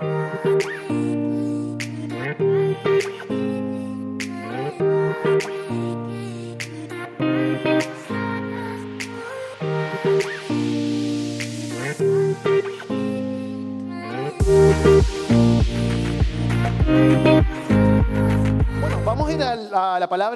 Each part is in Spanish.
Bueno,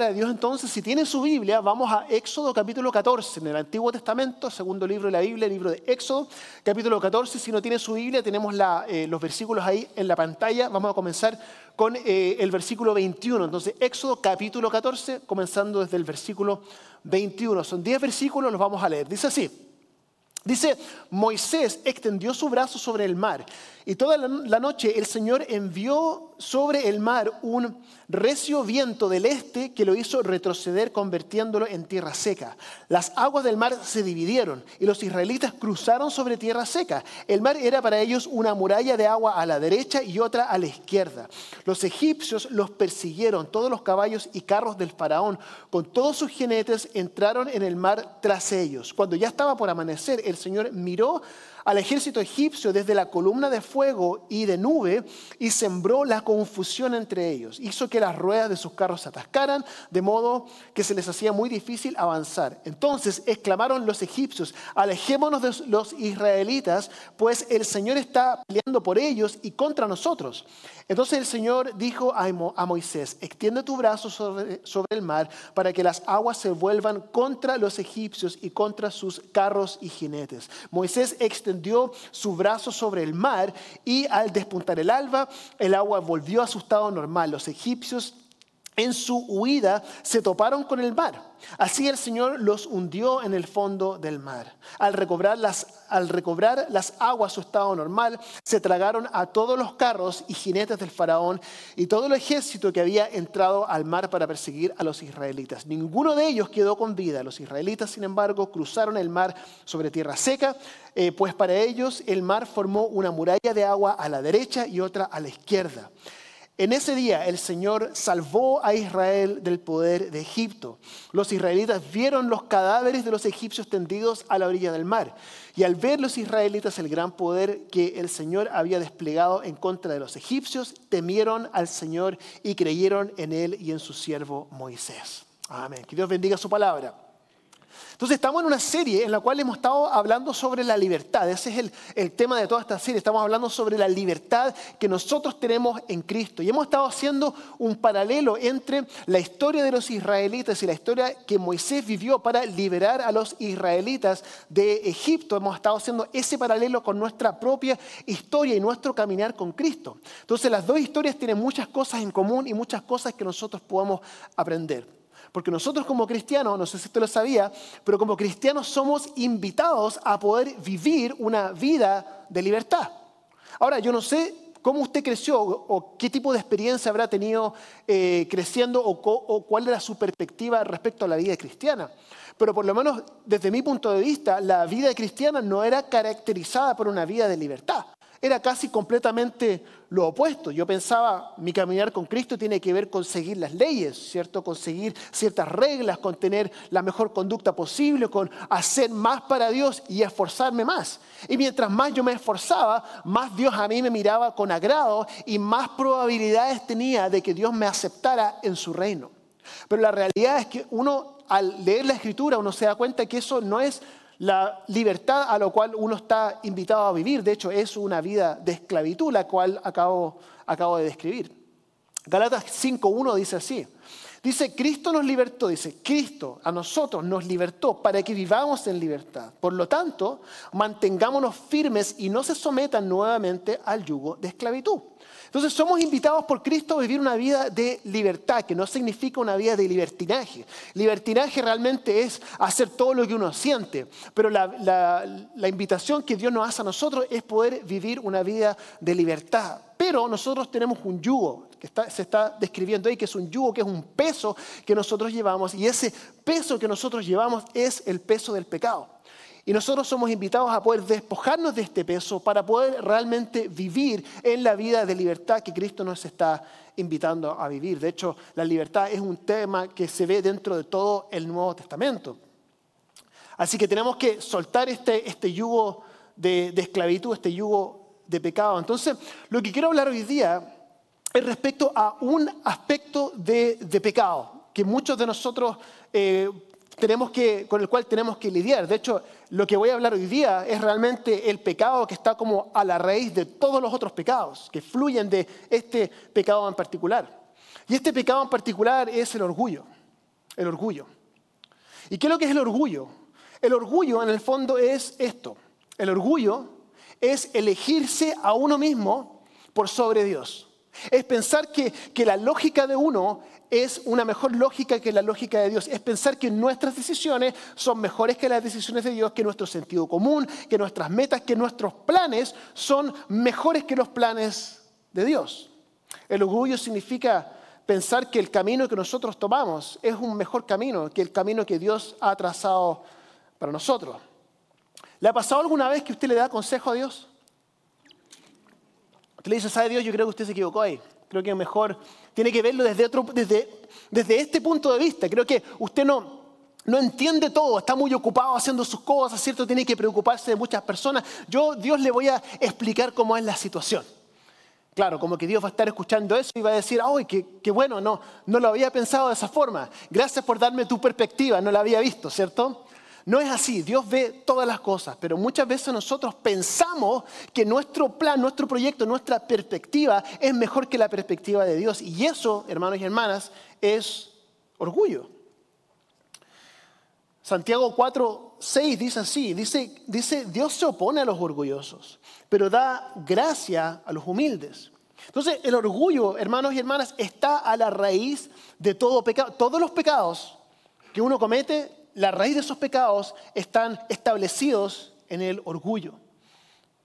de Dios entonces. Si tiene su Biblia, vamos a Éxodo capítulo 14, en el Antiguo Testamento, segundo libro de la Biblia, libro de Éxodo, capítulo 14. Si no tiene su Biblia, tenemos eh, los versículos ahí en la pantalla. Vamos a comenzar con eh, el versículo 21. Entonces, Éxodo capítulo 14, comenzando desde el versículo 21. Son 10 versículos, los vamos a leer. Dice así. Dice, Moisés extendió su brazo sobre el mar y toda la noche el Señor envió sobre el mar un recio viento del este que lo hizo retroceder convirtiéndolo en tierra seca. Las aguas del mar se dividieron y los israelitas cruzaron sobre tierra seca. El mar era para ellos una muralla de agua a la derecha y otra a la izquierda. Los egipcios los persiguieron, todos los caballos y carros del faraón con todos sus jinetes entraron en el mar tras ellos. Cuando ya estaba por amanecer, el Señor miró al ejército egipcio desde la columna de fuego y de nube y sembró la confusión entre ellos. Hizo que las ruedas de sus carros se atascaran, de modo que se les hacía muy difícil avanzar. Entonces exclamaron los egipcios, alejémonos de los israelitas, pues el Señor está peleando por ellos y contra nosotros. Entonces el Señor dijo a Mo- a Moisés, extiende tu brazo sobre, sobre el mar para que las aguas se vuelvan contra los egipcios y contra sus carros y jinetes. Moisés extendió su brazo sobre el mar y al despuntar el alba, el agua volvió a su estado normal. Los egipcios en su huida se toparon con el mar. Así el Señor los hundió en el fondo del mar. Al recobrar, las, al recobrar las aguas su estado normal, se tragaron a todos los carros y jinetes del faraón y todo el ejército que había entrado al mar para perseguir a los israelitas. Ninguno de ellos quedó con vida. Los israelitas, sin embargo, cruzaron el mar sobre tierra seca, eh, pues para ellos el mar formó una muralla de agua a la derecha y otra a la izquierda. En ese día el Señor salvó a Israel del poder de Egipto. Los israelitas vieron los cadáveres de los egipcios tendidos a la orilla del mar. Y al ver los israelitas el gran poder que el Señor había desplegado en contra de los egipcios, temieron al Señor y creyeron en él y en su siervo Moisés. Amén. Que Dios bendiga su palabra. Entonces estamos en una serie en la cual hemos estado hablando sobre la libertad. Ese es el, tema de toda esta serie. Estamos hablando sobre la libertad que nosotros tenemos en Cristo. Y hemos estado haciendo un paralelo entre la historia de los israelitas y la historia que Moisés vivió para liberar a los israelitas de Egipto. Hemos estado haciendo ese paralelo con nuestra propia historia y nuestro caminar con Cristo. Entonces las dos historias tienen muchas cosas en común y muchas cosas que nosotros podemos aprender. Porque nosotros como cristianos, no sé si usted lo sabía, pero como cristianos somos invitados a poder vivir una vida de libertad. Ahora, yo no sé cómo usted creció o qué tipo de experiencia habrá tenido eh, creciendo o, o cuál era su perspectiva respecto a la vida cristiana. Pero por lo menos desde mi punto de vista, la vida cristiana no era caracterizada por una vida de libertad era casi completamente lo opuesto. Yo pensaba, mi caminar con Cristo tiene que ver con seguir las leyes, ¿cierto? Con seguir ciertas reglas, con tener la mejor conducta posible, con hacer más para Dios y esforzarme más. Y mientras más yo me esforzaba, más Dios a mí me miraba con agrado y más probabilidades tenía de que Dios me aceptara en su reino. Pero la realidad es que uno, al leer la escritura, uno se da cuenta que eso no es la libertad a la cual uno está invitado a vivir. De hecho, es una vida de esclavitud, la cual acabo, acabo de describir. Galatas 5.1 dice así. Dice, Cristo nos libertó, dice, Cristo a nosotros nos libertó para que vivamos en libertad. Por lo tanto, mantengámonos firmes y no se sometan nuevamente al yugo de esclavitud. Entonces somos invitados por Cristo a vivir una vida de libertad, que no significa una vida de libertinaje. Libertinaje realmente es hacer todo lo que uno siente, pero la, invitación que Dios nos hace a nosotros es poder vivir una vida de libertad. Pero nosotros tenemos un yugo que se está describiendo ahí, que es un yugo, que es un peso que nosotros llevamos, y ese peso que nosotros llevamos es el peso del pecado. Y nosotros somos invitados a poder despojarnos de este peso para poder realmente vivir en la vida de libertad que Cristo nos está invitando a vivir. De hecho, la libertad es un tema que se ve dentro de todo el Nuevo Testamento. Así que tenemos que soltar este, este yugo de, esclavitud, este yugo de pecado. Entonces, lo que quiero hablar hoy día es respecto a un aspecto de, pecado que muchos de nosotros eh, tenemos que, con el cual tenemos que lidiar. De hecho, lo que voy a hablar hoy día es realmente el pecado que está como a la raíz de todos los otros pecados, que fluyen de este pecado en particular. Y este pecado en particular es el orgullo. El orgullo. ¿Y qué es lo que es el orgullo? El orgullo en el fondo es esto. El orgullo es elegirse a uno mismo por sobre Dios. Es pensar que, que la lógica de uno es una mejor lógica que la lógica de Dios. Es pensar que nuestras decisiones son mejores que las decisiones de Dios, que nuestro sentido común, que nuestras metas, que nuestros planes son mejores que los planes de Dios. El orgullo significa pensar que el camino que nosotros tomamos es un mejor camino que el camino que Dios ha trazado para nosotros. ¿Le ha pasado alguna vez que usted le da consejo a Dios? Usted le dice, ¿sabe Dios? Yo creo que usted se equivocó ahí. Creo que mejor tiene que verlo desde, otro, desde, desde este punto de vista. Creo que usted no, no entiende todo, está muy ocupado haciendo sus cosas, ¿cierto? Tiene que preocuparse de muchas personas. Yo, Dios, le voy a explicar cómo es la situación. Claro, como que Dios va a estar escuchando eso y va a decir, ¡ay, qué, qué, bueno! No, no lo había pensado de esa forma. Gracias por darme tu perspectiva, no la había visto, ¿cierto? No es así, Dios ve todas las cosas, pero muchas veces nosotros pensamos que nuestro plan, nuestro proyecto, nuestra perspectiva es mejor que la perspectiva de Dios. Y eso, hermanos y hermanas, es orgullo. Santiago 4, 6 dice así, dice, dice, Dios se opone a los orgullosos, pero da gracia a los humildes. Entonces, el orgullo, hermanos y hermanas, está a la raíz de todo pecado. Todos los pecados que uno comete la raíz de esos pecados están establecidos en el orgullo.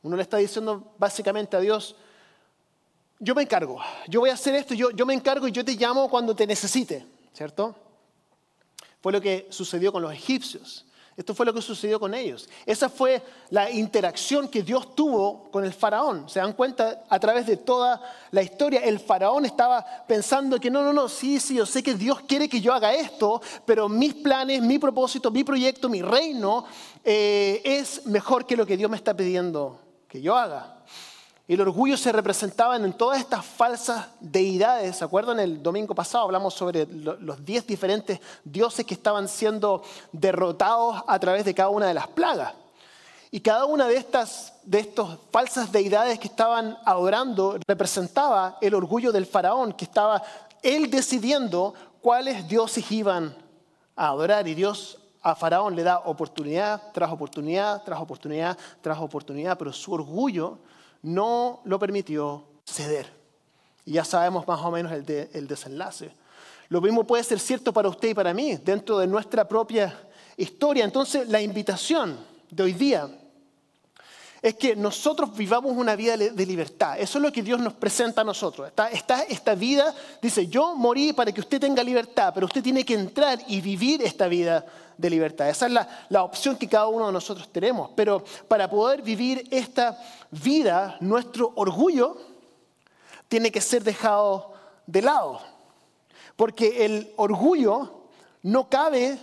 Uno le está diciendo básicamente a Dios, yo me encargo, yo voy a hacer esto, yo, yo me encargo y yo te llamo cuando te necesite, ¿cierto? Fue lo que sucedió con los egipcios. Esto fue lo que sucedió con ellos. Esa fue la interacción que Dios tuvo con el faraón. Se dan cuenta a través de toda la historia. El faraón estaba pensando que no, no, no, sí, sí, yo sé que Dios quiere que yo haga esto, pero mis planes, mi propósito, mi proyecto, mi reino eh, es mejor que lo que Dios me está pidiendo que yo haga. El orgullo se representaba en todas estas falsas deidades. ¿Se acuerdan? El domingo pasado hablamos sobre los diez diferentes dioses que estaban siendo derrotados a través de cada una de las plagas. Y cada una de estas de estas falsas deidades que estaban adorando representaba el orgullo del faraón, que estaba él decidiendo cuáles dioses iban a adorar. Y Dios a Faraón le da oportunidad tras oportunidad, tras oportunidad, tras oportunidad, pero su orgullo no lo permitió ceder. Y ya sabemos más o menos el, desenlace. Lo mismo puede ser cierto para usted y para mí, dentro de nuestra propia historia. Entonces, la invitación de hoy día es que nosotros vivamos una vida de libertad. Eso es lo que Dios nos presenta a nosotros. Esta, esta, vida dice, yo morí para que usted tenga libertad, pero usted tiene que entrar y vivir esta vida de libertad. Esa es la, la opción que cada uno de nosotros tenemos. Pero para poder vivir esta vida, nuestro orgullo tiene que ser dejado de lado. Porque el orgullo no cabe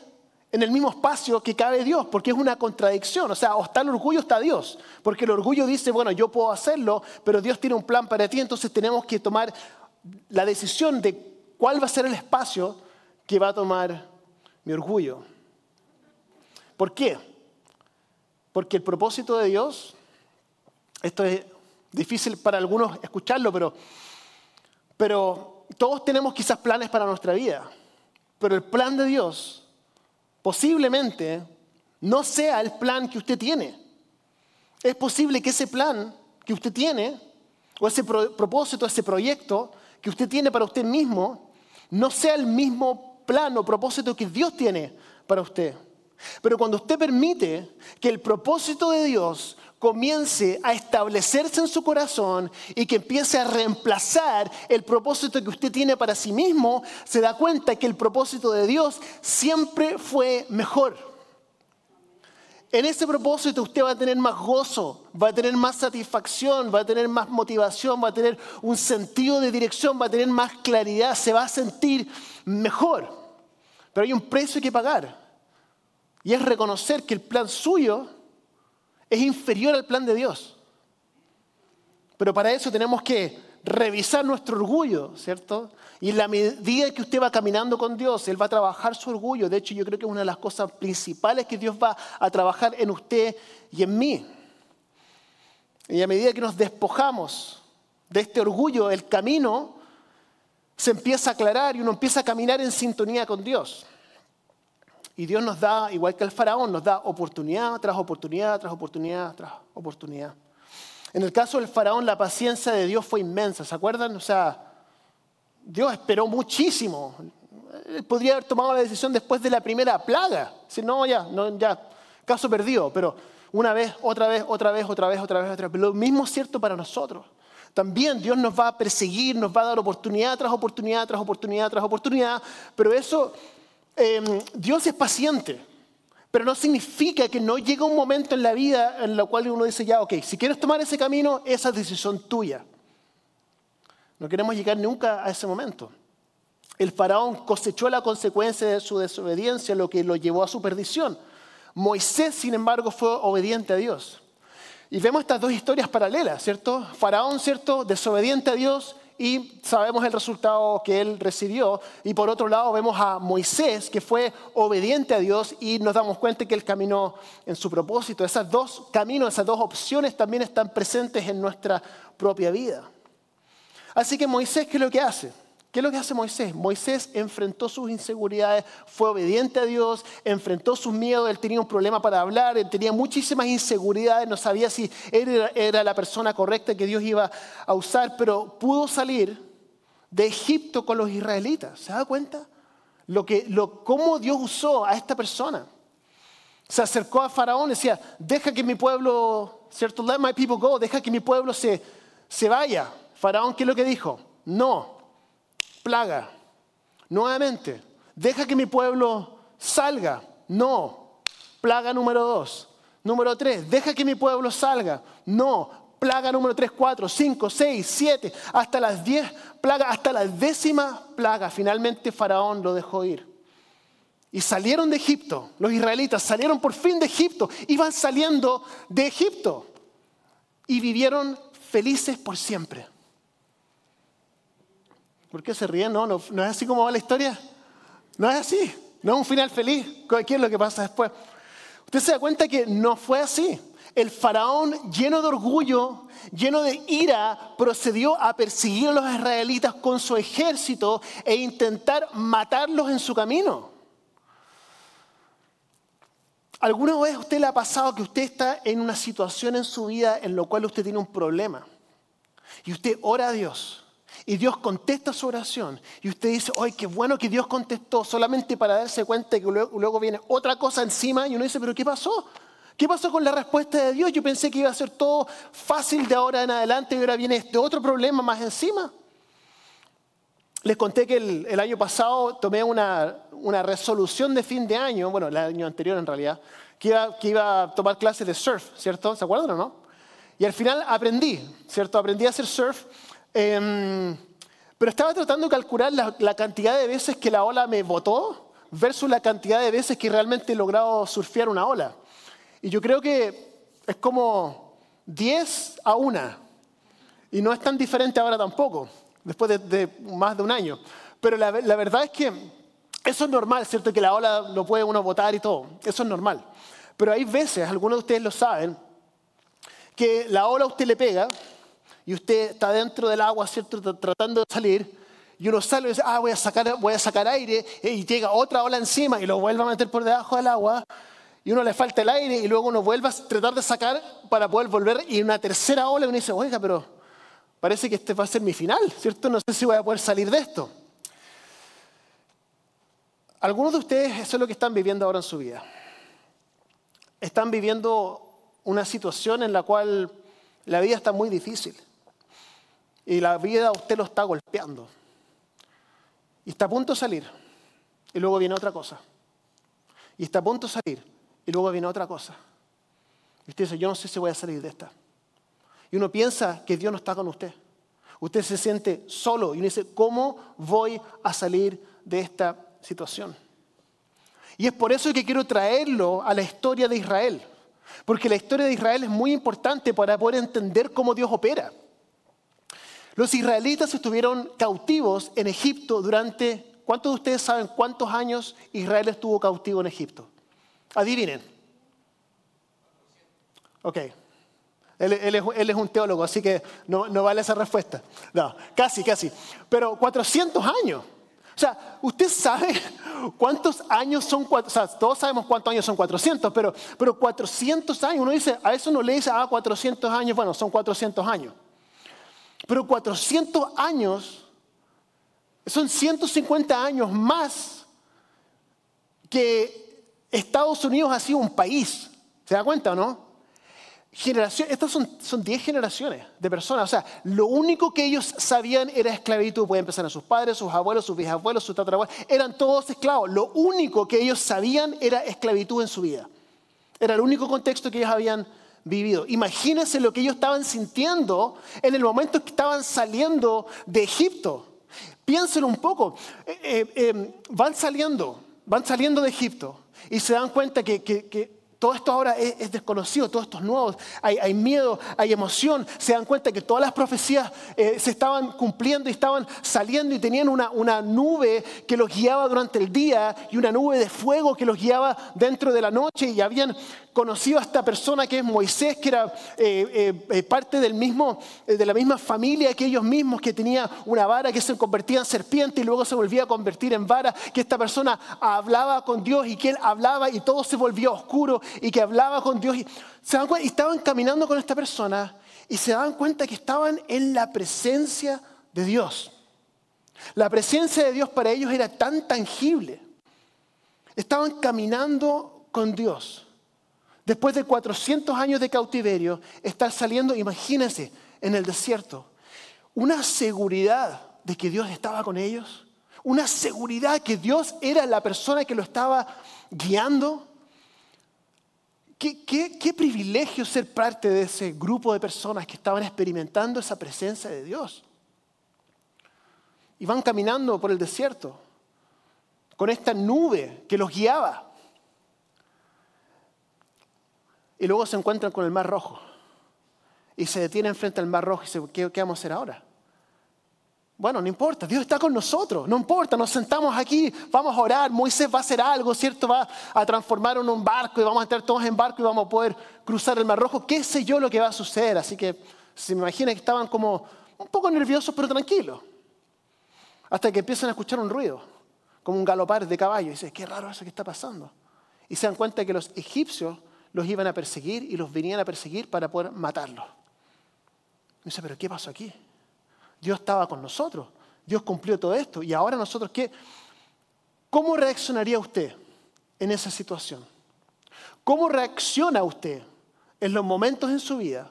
en el mismo espacio que cabe Dios, porque es una contradicción. O sea, o está el orgullo o está Dios. Porque el orgullo dice, bueno, yo puedo hacerlo, pero Dios tiene un plan para ti, entonces tenemos que tomar la decisión de cuál va a ser el espacio que va a tomar mi orgullo. ¿Por qué? Porque el propósito de Dios, esto es difícil para algunos escucharlo, pero, pero todos tenemos quizás planes para nuestra vida. Pero el plan de Dios posiblemente no sea el plan que usted tiene. Es posible que ese plan que usted tiene, o ese propósito, ese proyecto que usted tiene para usted mismo, no sea el mismo plan o propósito que Dios tiene para usted. Pero cuando usted permite que el propósito de Dios comience a establecerse en su corazón y que empiece a reemplazar el propósito que usted tiene para sí mismo, se da cuenta que el propósito de Dios siempre fue mejor. En ese propósito usted va a tener más gozo, va a tener más satisfacción, va a tener más motivación, va a tener un sentido de dirección, va a tener más claridad, se va a sentir mejor. Pero hay un precio que pagar. Y es reconocer que el plan suyo es inferior al plan de Dios. Pero para eso tenemos que revisar nuestro orgullo, ¿cierto? Y en la medida que usted va caminando con Dios, Él va a trabajar su orgullo. De hecho, yo creo que es una de las cosas principales que Dios va a trabajar en usted y en mí. Y a medida que nos despojamos de este orgullo, el camino se empieza a aclarar y uno empieza a caminar en sintonía con Dios. Y Dios nos da, igual que el faraón, nos da oportunidad tras oportunidad, tras oportunidad, tras oportunidad. En el caso del faraón, la paciencia de Dios fue inmensa, ¿se acuerdan? O sea, Dios esperó muchísimo. Él podría haber tomado la decisión después de la primera plaga. Si no, ya, ya, caso perdido. Pero una vez, otra vez, otra vez, otra vez, otra vez, otra vez. Lo mismo es cierto para nosotros. También Dios nos va a perseguir, nos va a dar oportunidad tras oportunidad, tras oportunidad, tras oportunidad. Pero eso, em, Dios es paciente. Pero no significa que no llega un momento en la vida en el cual uno dice, ya, ok, si quieres tomar ese camino, esa es decisión tuya. No queremos llegar nunca a ese momento. El faraón cosechó la consecuencia de su desobediencia, lo que lo llevó a su perdición. Moisés, sin embargo, fue obediente a Dios. Y vemos estas dos historias paralelas, ¿cierto? Faraón, ¿cierto? Desobediente a Dios y sabemos el resultado que él recibió. Y por otro lado vemos a Moisés, que fue obediente a Dios y nos damos cuenta que él caminó en su propósito. Esas dos caminos, esas dos opciones también están presentes en nuestra propia vida. Así que Moisés, ¿qué es lo que hace? ¿Qué es lo que hace Moisés? Moisés enfrentó sus inseguridades, fue obediente a Dios, enfrentó sus miedos, él tenía un problema para hablar, él tenía muchísimas inseguridades, no sabía si él era, la persona correcta que Dios iba a usar, pero pudo salir de Egipto con los israelitas. ¿Se da cuenta? Lo que, cómo Dios usó a esta persona. Se acercó a Faraón y decía, deja que mi pueblo, ¿cierto? Let my people go, deja que mi pueblo se, se vaya. Faraón, ¿qué es lo que dijo? No, plaga. Nuevamente, deja que mi pueblo salga. No, plaga número dos. Número tres, deja que mi pueblo salga. No, plaga número tres, cuatro, cinco, seis, siete, hasta las diez plagas, hasta la décima plaga. Finalmente Faraón lo dejó ir. Y salieron de Egipto, los israelitas salieron por fin de Egipto, iban saliendo de Egipto y vivieron felices por siempre. ¿Por qué se ríen? No, no, es así como va la historia. No es así. No es un final feliz. ¿Qué es lo que pasa después? Usted se da cuenta que no fue así. El faraón, lleno de orgullo, lleno de ira, procedió a perseguir a los israelitas con su ejército e intentar matarlos en su camino. ¿Alguna vez a usted le ha pasado que usted está en una situación en su vida en la cual usted tiene un problema? Y usted ora a Dios y Dios contesta su oración. Y usted dice, ¡ay, qué bueno que Dios contestó! Solamente para darse cuenta que luego, viene otra cosa encima y uno dice, ¿pero qué pasó? ¿Qué pasó con la respuesta de Dios? Yo pensé que iba a ser todo fácil de ahora en adelante y ahora viene este otro problema más encima. Les conté que el, año pasado tomé una, resolución de fin de año, bueno, el año anterior en realidad, que iba, que iba a tomar clases de surf, ¿cierto? ¿Se acuerdan o no? Y al final aprendí, ¿cierto? Aprendí a hacer surf Em, pero estaba tratando de calcular la, cantidad de veces que la ola me botó versus la cantidad de veces que realmente he logrado surfear una ola. Y yo creo que es como 10 a 1. Y no es tan diferente ahora tampoco, después de, más de un año. Pero la, la, verdad es que eso es normal, ¿cierto? Que la ola lo puede uno botar y todo. Eso es normal. Pero hay veces, algunos de ustedes lo saben, que la ola a usted le pega y usted está dentro del agua, ¿cierto? Tratando de salir, y uno sale y dice, ah, voy a sacar, voy a sacar aire, y llega otra ola encima y lo vuelve a meter por debajo del agua, y uno le falta el aire, y luego uno vuelve a tratar de sacar para poder volver, y una tercera ola, y uno dice, oiga, pero parece que este va a ser mi final, ¿cierto? No sé si voy a poder salir de esto. Algunos de ustedes eso es lo que están viviendo ahora en su vida. Están viviendo una situación en la cual la vida está muy difícil. Y la vida usted lo está golpeando. Y está a punto de salir. Y luego viene otra cosa. Y está a punto de salir. Y luego viene otra cosa. Y usted dice, yo no sé si voy a salir de esta. Y uno piensa que Dios no está con usted. Usted se siente solo y uno dice, ¿cómo voy a salir de esta situación? Y es por eso que quiero traerlo a la historia de Israel. Porque la historia de Israel es muy importante para poder entender cómo Dios opera. Los israelitas estuvieron cautivos en Egipto durante, ¿cuántos de ustedes saben cuántos años Israel estuvo cautivo en Egipto? Adivinen. Ok. Él, es, un teólogo, así que no, vale esa respuesta. No, casi, casi. Pero 400 años. O sea, ¿usted sabe cuántos años son? O sea, todos sabemos cuántos años son 400, pero, pero 400 años, uno dice, a eso no le dice, ah, 400 años, bueno, son 400 años. Pero 400 años son 150 años más que Estados Unidos ha sido un país. ¿Se da cuenta o no? generación, estas son, son 10 generaciones de personas. O sea, lo único que ellos sabían era esclavitud. Pueden empezar a sus padres, sus abuelos, sus bisabuelos, sus tatarabuelos. Eran todos esclavos. Lo único que ellos sabían era esclavitud en su vida. Era el único contexto que ellos habían vivido. Imagínense lo que ellos estaban sintiendo en el momento que estaban saliendo de Egipto. Piénsenlo un poco. Eh, eh, eh, van saliendo, van saliendo de Egipto y se dan cuenta que, que todo esto ahora es, desconocido, todo esto es nuevo, hay, miedo, hay emoción. Se dan cuenta que todas las profecías eh, se estaban cumpliendo y estaban saliendo y tenían una, una, nube que los guiaba durante el día y una nube de fuego que los guiaba dentro de la noche y habían conocido a esta persona que es Moisés, que era eh, eh, parte del mismo, de la misma familia que ellos mismos, que tenía una vara que se convertía en serpiente y luego se volvía a convertir en vara, que esta persona hablaba con Dios y que él hablaba y todo se volvía oscuro y que hablaba con Dios. Y, estaban caminando con esta persona y se daban cuenta que estaban en la presencia de Dios. La presencia de Dios para ellos era tan tangible. Estaban caminando con Dios. Después de 400 años de cautiverio, estar saliendo, imagínense, en el desierto. Una seguridad de que Dios estaba con ellos. Una seguridad que Dios era la persona que lo estaba guiando. Qué, privilegio ser parte de ese grupo de personas que estaban experimentando esa presencia de Dios. Y van caminando por el desierto con esta nube que los guiaba. Y luego se encuentran con el Mar Rojo. Y se detienen frente al Mar Rojo y dicen, ¿qué, qué vamos a hacer ahora? Bueno, no importa, Dios está con nosotros, no importa, nos sentamos aquí, vamos a orar, Moisés va a hacer algo, ¿cierto? Va a transformar en un barco y vamos a estar todos en barco y vamos a poder cruzar el Mar Rojo, qué sé yo lo que va a suceder. Así que se me imagina que estaban como un poco nerviosos pero tranquilos, hasta que empiezan a escuchar un ruido, como un galopar de caballo, y dicen, qué raro eso que está pasando. Y se dan cuenta que los egipcios los iban a perseguir y los venían a perseguir para poder matarlos. Y dice, pero ¿qué pasó aquí? Dios estaba con nosotros. Dios cumplió todo esto. Y ahora nosotros, ¿qué? ¿Cómo reaccionaría usted en esa situación? ¿Cómo reacciona usted en los momentos en su vida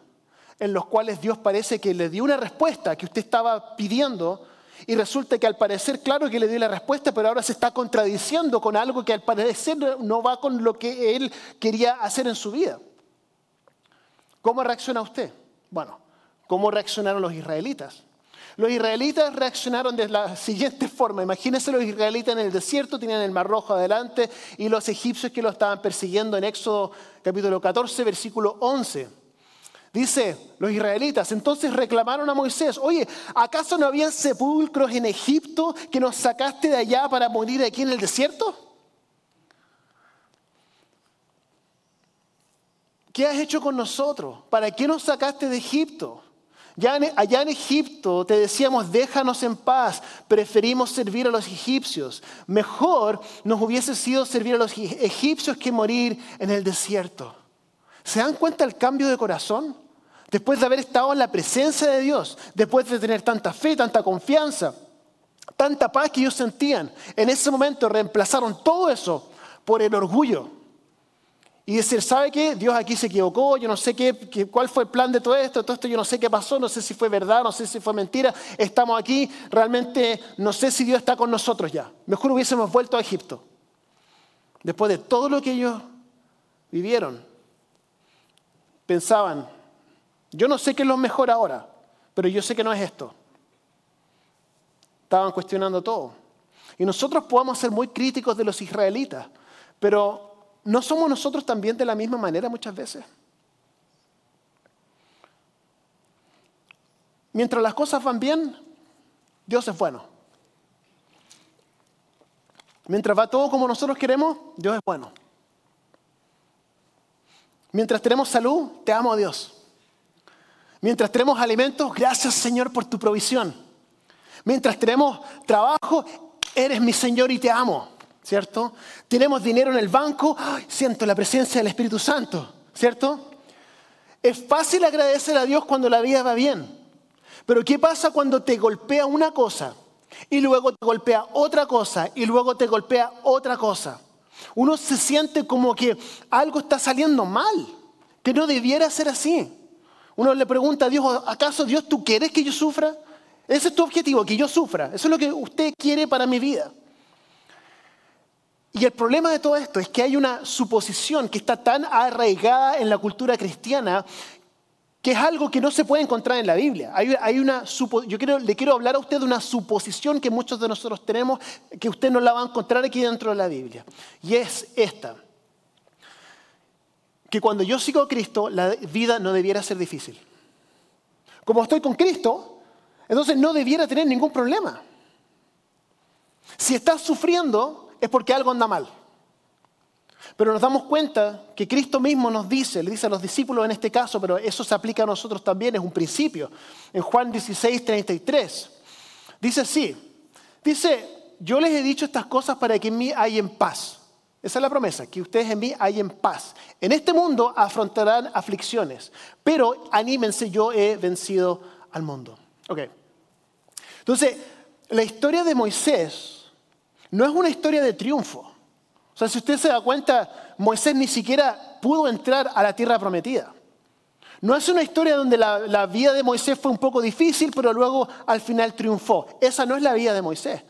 en los cuales Dios parece que le dio una respuesta que usted estaba pidiendo y resulta que al parecer, claro que le dio la respuesta, pero ahora se está contradiciendo con algo que al parecer no va con lo que él quería hacer en su vida? ¿Cómo reacciona usted? Bueno, ¿cómo reaccionaron los israelitas? Los israelitas reaccionaron de la siguiente forma. Imagínense los israelitas en el desierto, tenían el mar rojo adelante y los egipcios que lo estaban persiguiendo en Éxodo capítulo 14, versículo 11. Dice los israelitas, entonces reclamaron a Moisés, oye, ¿acaso no habían sepulcros en Egipto que nos sacaste de allá para morir aquí en el desierto? ¿Qué has hecho con nosotros? ¿Para qué nos sacaste de Egipto? Allá en Egipto te decíamos, déjanos en paz, preferimos servir a los egipcios. Mejor nos hubiese sido servir a los egipcios que morir en el desierto. ¿Se dan cuenta del cambio de corazón? Después de haber estado en la presencia de Dios, después de tener tanta fe, tanta confianza, tanta paz que ellos sentían, en ese momento reemplazaron todo eso por el orgullo y decir, ¿sabe qué? Dios aquí se equivocó, yo no sé qué, cuál fue el plan de todo esto, todo esto yo no sé qué pasó, no sé si fue verdad, no sé si fue mentira, estamos aquí, realmente no sé si Dios está con nosotros ya. Mejor hubiésemos vuelto a Egipto. Después de todo lo que ellos vivieron, pensaban, yo no sé qué es lo mejor ahora, pero yo sé que no es esto. Estaban cuestionando todo. Y nosotros podemos ser muy críticos de los israelitas, pero ¿no somos nosotros también de la misma manera muchas veces? mientras las cosas van bien, Dios es bueno. Mientras va todo como nosotros queremos, Dios es bueno. Mientras tenemos salud, te amo Dios. Mientras tenemos alimentos, gracias Señor por tu provisión. Mientras tenemos trabajo, eres mi Señor y te amo, ¿cierto? Tenemos dinero en el banco, siento la presencia del Espíritu Santo, ¿cierto? Es fácil agradecer a Dios cuando la vida va bien, pero ¿qué pasa cuando te golpea una cosa y luego te golpea otra cosa y luego te golpea otra cosa? Uno se siente como que algo está saliendo mal, que no debiera ser así. Uno le pregunta a Dios, ¿acaso Dios tú quieres que yo sufra? Ese es tu objetivo, que yo sufra. Eso es lo que usted quiere para mi vida. Y el problema de todo esto es que hay una suposición que está tan arraigada en la cultura cristiana que es algo que no se puede encontrar en la Biblia. Hay, yo le quiero hablar a usted de una suposición que muchos de nosotros tenemos, que usted no la va a encontrar aquí dentro de la Biblia. Y es esta, que cuando yo sigo a Cristo, la vida no debiera ser difícil. Como estoy con Cristo, entonces no debiera tener ningún problema. Si estás sufriendo, es porque algo anda mal. Pero nos damos cuenta que Cristo mismo nos dice, le dice a los discípulos en este caso, pero eso se aplica a nosotros también, es un principio. En Juan 16, 33, dice así, dice, yo les he dicho estas cosas para que en mí hay en paz. Esa es la promesa, que ustedes en mí hay en paz. En este mundo afrontarán aflicciones, pero anímense, yo he vencido al mundo. Ok. Entonces, la historia de Moisés no es una historia de triunfo. O sea, si usted se da cuenta, Moisés ni siquiera pudo entrar a la tierra prometida. No es una historia donde la, vida de Moisés fue un poco difícil, pero luego al final triunfó. Esa no es la vida de Moisés.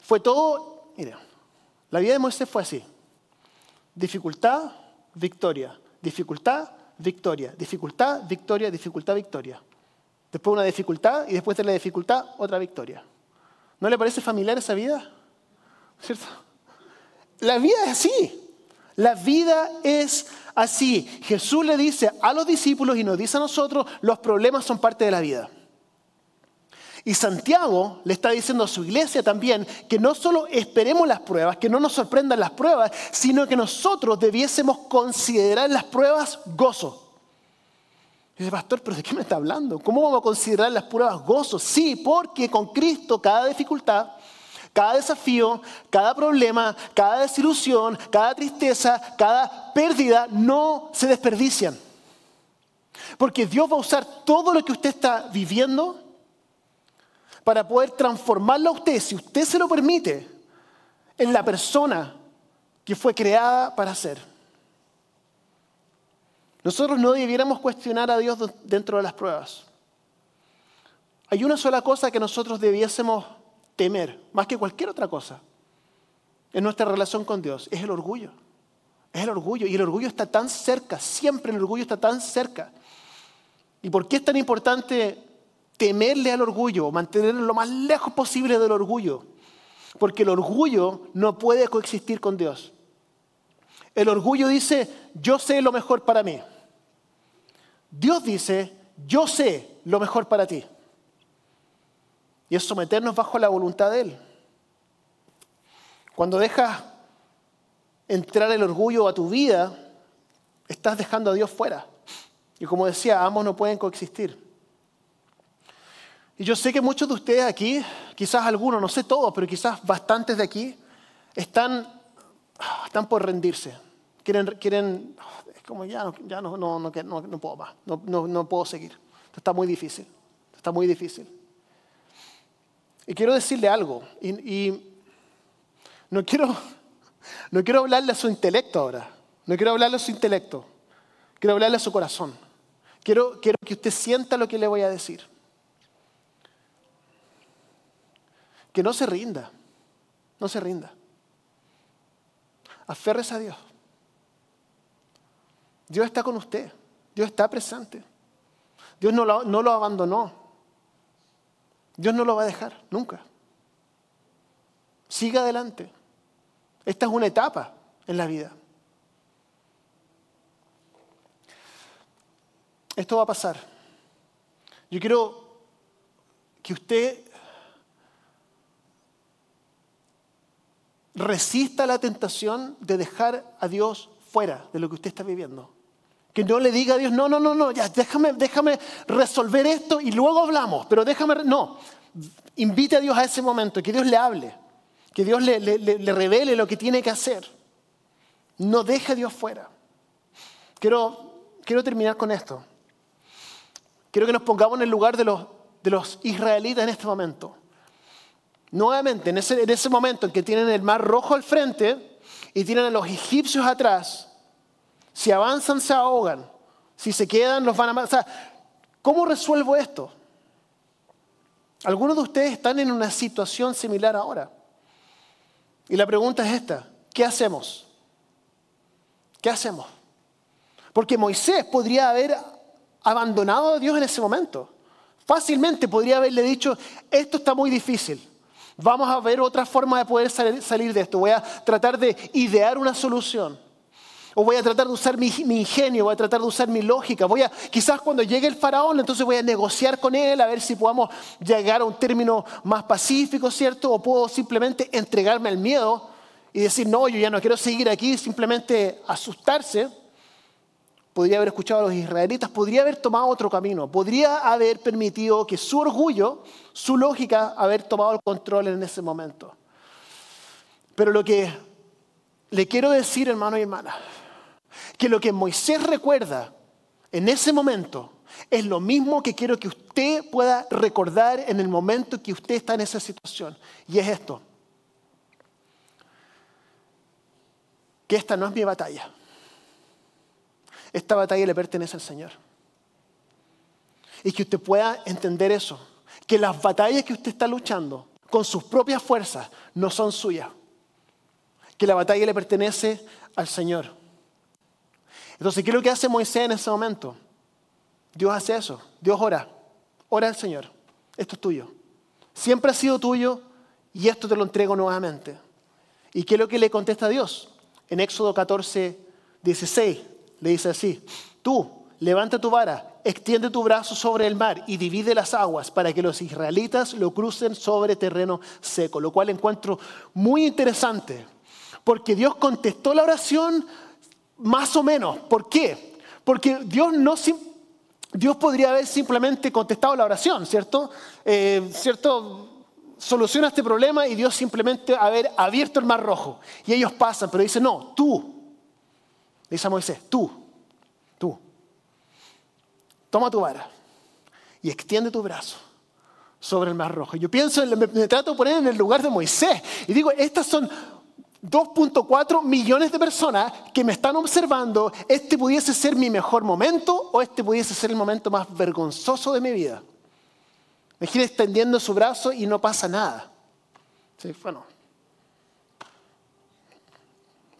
Fue todo, mire, la vida de Moisés fue así. Dificultad, victoria. Dificultad, victoria. Dificultad, victoria, dificultad, victoria. Después una dificultad y después de la dificultad otra victoria. ¿No le parece familiar esa vida? ¿Cierto? La vida es así. La vida es así. Jesús le dice a los discípulos y nos dice a nosotros, los problemas son parte de la vida. Y Santiago le está diciendo a su iglesia también que no solo esperemos las pruebas, que no nos sorprendan las pruebas, sino que nosotros debiésemos considerar las pruebas gozo. Dice, pastor, pero ¿de qué me está hablando? ¿Cómo vamos a considerar las pruebas gozo? Sí, porque con Cristo cada dificultad cada desafío, cada problema, cada desilusión, cada tristeza, cada pérdida no se desperdician. Porque Dios va a usar todo lo que usted está viviendo para poder transformarlo a usted, si usted se lo permite, en la persona que fue creada para ser. Nosotros no debiéramos cuestionar a Dios dentro de las pruebas. Hay una sola cosa que nosotros debiésemos temer, más que cualquier otra cosa, en nuestra relación con Dios, es el orgullo. Es el orgullo. Y el orgullo está tan cerca, siempre el orgullo está tan cerca. ¿Y por qué es tan importante temerle al orgullo, mantenerlo lo más lejos posible del orgullo? Porque el orgullo no puede coexistir con Dios. El orgullo dice, yo sé lo mejor para mí. Dios dice, yo sé lo mejor para ti. Y es someternos bajo la voluntad de Él. Cuando dejas entrar el orgullo a tu vida, estás dejando a Dios fuera. Y como decía, ambos no pueden coexistir. Y yo sé que muchos de ustedes aquí, quizás algunos, no sé todos, pero quizás bastantes de aquí, están, están por rendirse. Quieren, quieren como ya, no, ya no, no, no, puedo más, no, no puedo seguir. está muy difícil, está muy difícil. Y quiero decirle algo, y, no, quiero, no quiero hablarle a su intelecto ahora, no quiero hablarle a su intelecto, quiero hablarle a su corazón. Quiero, quiero que usted sienta lo que le voy a decir. Que no se rinda, no se rinda. Aférrese a Dios. Dios está con usted, Dios está presente. Dios no no lo abandonó. Dios no lo va a dejar, nunca. Siga adelante. Esta es una etapa en la vida. esto va a pasar. Yo quiero que usted resista la tentación de dejar a Dios fuera de lo que usted está viviendo. Que no le diga a Dios, no, no, no, no, ya déjame, déjame resolver esto y luego hablamos, pero déjame, no, invite a Dios a ese momento, que Dios le hable, que Dios le, le revele lo que tiene que hacer. No deje a Dios fuera. Quiero, quiero terminar con esto. Quiero que nos pongamos en el lugar de los, de los israelitas en este momento. Nuevamente, en ese, en ese momento en que tienen el mar rojo al frente y tienen a los egipcios atrás, si avanzan se ahogan, si se quedan los van a matar. ¿Cómo resuelvo esto? Algunos de ustedes están en una situación similar ahora. Y la pregunta es esta, ¿qué hacemos? ¿Qué hacemos? Porque Moisés podría haber abandonado a Dios en ese momento. Fácilmente podría haberle dicho, esto está muy difícil. Vamos a ver otra forma de poder salir de esto. Voy a tratar de idear una solución. O voy a tratar de usar mi, ingenio, voy a tratar de usar mi lógica. Voy a, quizás cuando llegue el faraón, entonces voy a negociar con él a ver si podamos llegar a un término más pacífico, ¿cierto? O puedo simplemente entregarme al miedo y decir, no, yo ya no quiero seguir aquí, simplemente asustarse podría haber escuchado a los israelitas, podría haber tomado otro camino, podría haber permitido que su orgullo, su lógica, haber tomado el control en ese momento. Pero lo que le quiero decir, hermano y hermana, que lo que Moisés recuerda en ese momento es lo mismo que quiero que usted pueda recordar en el momento que usted está en esa situación. Y es esto, que esta no es mi batalla. Esta batalla le pertenece al Señor. Y que usted pueda entender eso, que las batallas que usted está luchando con sus propias fuerzas no son suyas, que la batalla le pertenece al Señor. Entonces, ¿qué es lo que hace Moisés en ese momento? Dios hace eso, Dios ora, ora al Señor, esto es tuyo, siempre ha sido tuyo y esto te lo entrego nuevamente. ¿Y qué es lo que le contesta a Dios? En Éxodo 14, 16, le dice así, tú levanta tu vara, extiende tu brazo sobre el mar y divide las aguas para que los israelitas lo crucen sobre terreno seco, lo cual encuentro muy interesante, porque Dios contestó la oración más o menos. ¿Por qué? Porque Dios no... Dios podría haber simplemente contestado la oración, ¿cierto? Eh, ¿Cierto? Soluciona este problema y Dios simplemente haber abierto el mar rojo. Y ellos pasan, pero dice, no, tú, dice a Moisés, tú, tú, toma tu vara y extiende tu brazo sobre el mar rojo. Yo pienso, me trato de poner en el lugar de Moisés y digo, estas son 2.4 millones de personas que me están observando, este pudiese ser mi mejor momento o este pudiese ser el momento más vergonzoso de mi vida. Me gira extendiendo su brazo y no pasa nada. Sí, bueno,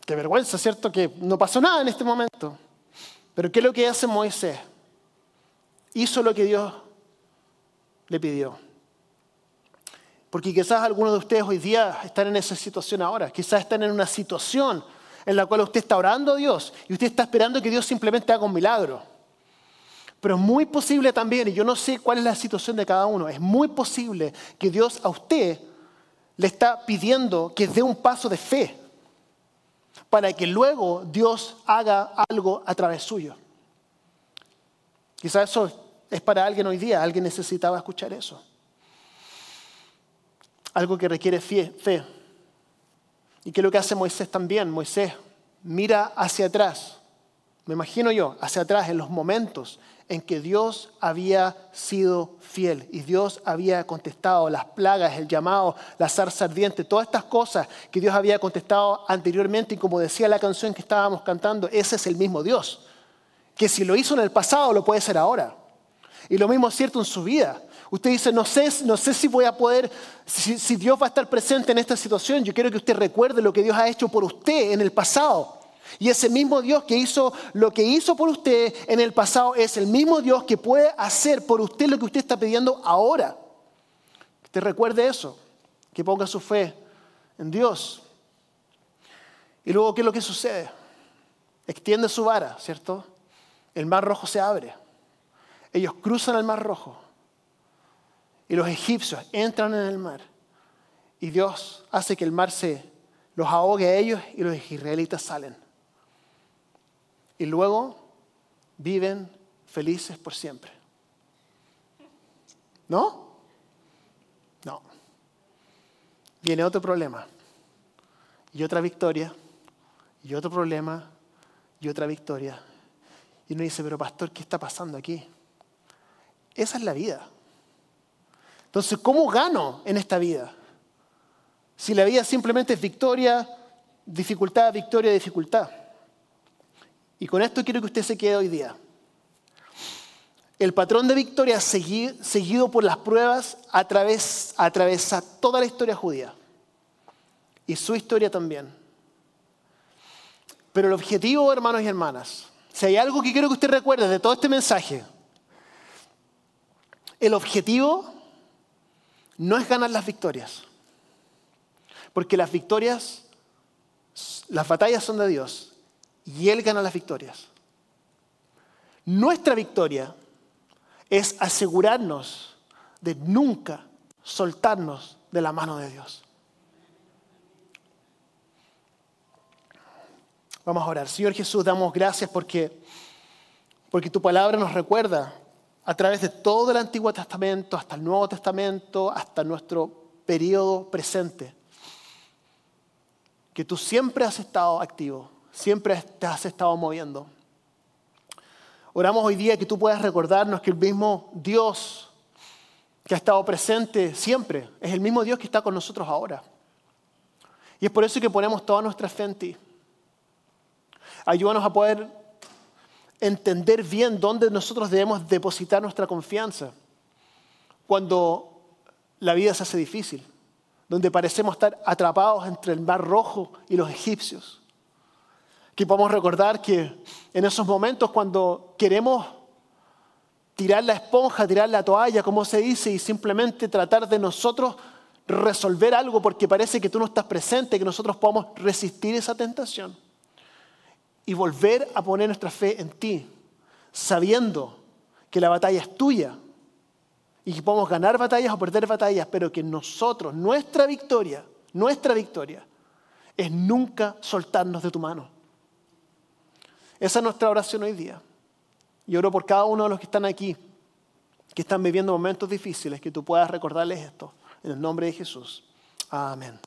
Qué vergüenza, ¿cierto? Que no pasó nada en este momento. Pero ¿qué es lo que hace Moisés? Hizo lo que Dios le pidió. Porque quizás algunos de ustedes hoy día están en esa situación ahora. Quizás están en una situación en la cual usted está orando a Dios y usted está esperando que Dios simplemente haga un milagro. Pero es muy posible también, y yo no sé cuál es la situación de cada uno, es muy posible que Dios a usted le está pidiendo que dé un paso de fe para que luego Dios haga algo a través suyo. Quizás eso es para alguien hoy día, alguien necesitaba escuchar eso. Algo que requiere fe. ¿Y qué es lo que hace Moisés también? Moisés mira hacia atrás, me imagino yo, hacia atrás en los momentos en que Dios había sido fiel y Dios había contestado las plagas, el llamado, la zarza ardiente, todas estas cosas que Dios había contestado anteriormente y como decía la canción que estábamos cantando, ese es el mismo Dios, que si lo hizo en el pasado lo puede hacer ahora. Y lo mismo es cierto en su vida. Usted dice, no sé, no sé si voy a poder, si, si Dios va a estar presente en esta situación. Yo quiero que usted recuerde lo que Dios ha hecho por usted en el pasado. Y ese mismo Dios que hizo lo que hizo por usted en el pasado es el mismo Dios que puede hacer por usted lo que usted está pidiendo ahora. Que te recuerde eso, que ponga su fe en Dios. Y luego, ¿qué es lo que sucede? Extiende su vara, ¿cierto? El mar rojo se abre. Ellos cruzan el mar rojo y los egipcios entran en el mar y Dios hace que el mar se los ahogue a ellos y los israelitas salen. Y luego viven felices por siempre. ¿No? No. Viene otro problema. Y otra victoria. Y otro problema. Y otra victoria. Y uno dice, pero pastor, ¿qué está pasando aquí? Esa es la vida. Entonces, ¿cómo gano en esta vida? Si la vida simplemente es victoria, dificultad, victoria, dificultad. Y con esto quiero que usted se quede hoy día. El patrón de victoria seguido por las pruebas atraviesa toda la historia judía y su historia también. Pero el objetivo, hermanos y hermanas, si hay algo que quiero que usted recuerde de todo este mensaje, el objetivo no es ganar las victorias. Porque las victorias, las batallas son de Dios y Él gana las victorias. Nuestra victoria es asegurarnos de nunca soltarnos de la mano de Dios. Vamos a orar. Señor Jesús, damos gracias porque, porque tu palabra nos recuerda a través de todo el Antiguo Testamento, hasta el Nuevo Testamento, hasta nuestro periodo presente, que tú siempre has estado activo, siempre te has estado moviendo. Oramos hoy día que tú puedas recordarnos que el mismo Dios que ha estado presente siempre es el mismo Dios que está con nosotros ahora. Y es por eso que ponemos toda nuestra fe en ti. Ayúdanos a poder entender bien dónde nosotros debemos depositar nuestra confianza cuando la vida se hace difícil, donde parecemos estar atrapados entre el mar rojo y los egipcios. Que podamos recordar que en esos momentos cuando queremos tirar la esponja, tirar la toalla, como se dice, y simplemente tratar de nosotros resolver algo porque parece que tú no estás presente, que nosotros podamos resistir esa tentación y volver a poner nuestra fe en ti, sabiendo que la batalla es tuya y que podemos ganar batallas o perder batallas, pero que nosotros, nuestra victoria, nuestra victoria, es nunca soltarnos de tu mano. Esa es nuestra oración hoy día. Y oro por cada uno de los que están aquí, que están viviendo momentos difíciles, que tú puedas recordarles esto. En el nombre de Jesús. Amén.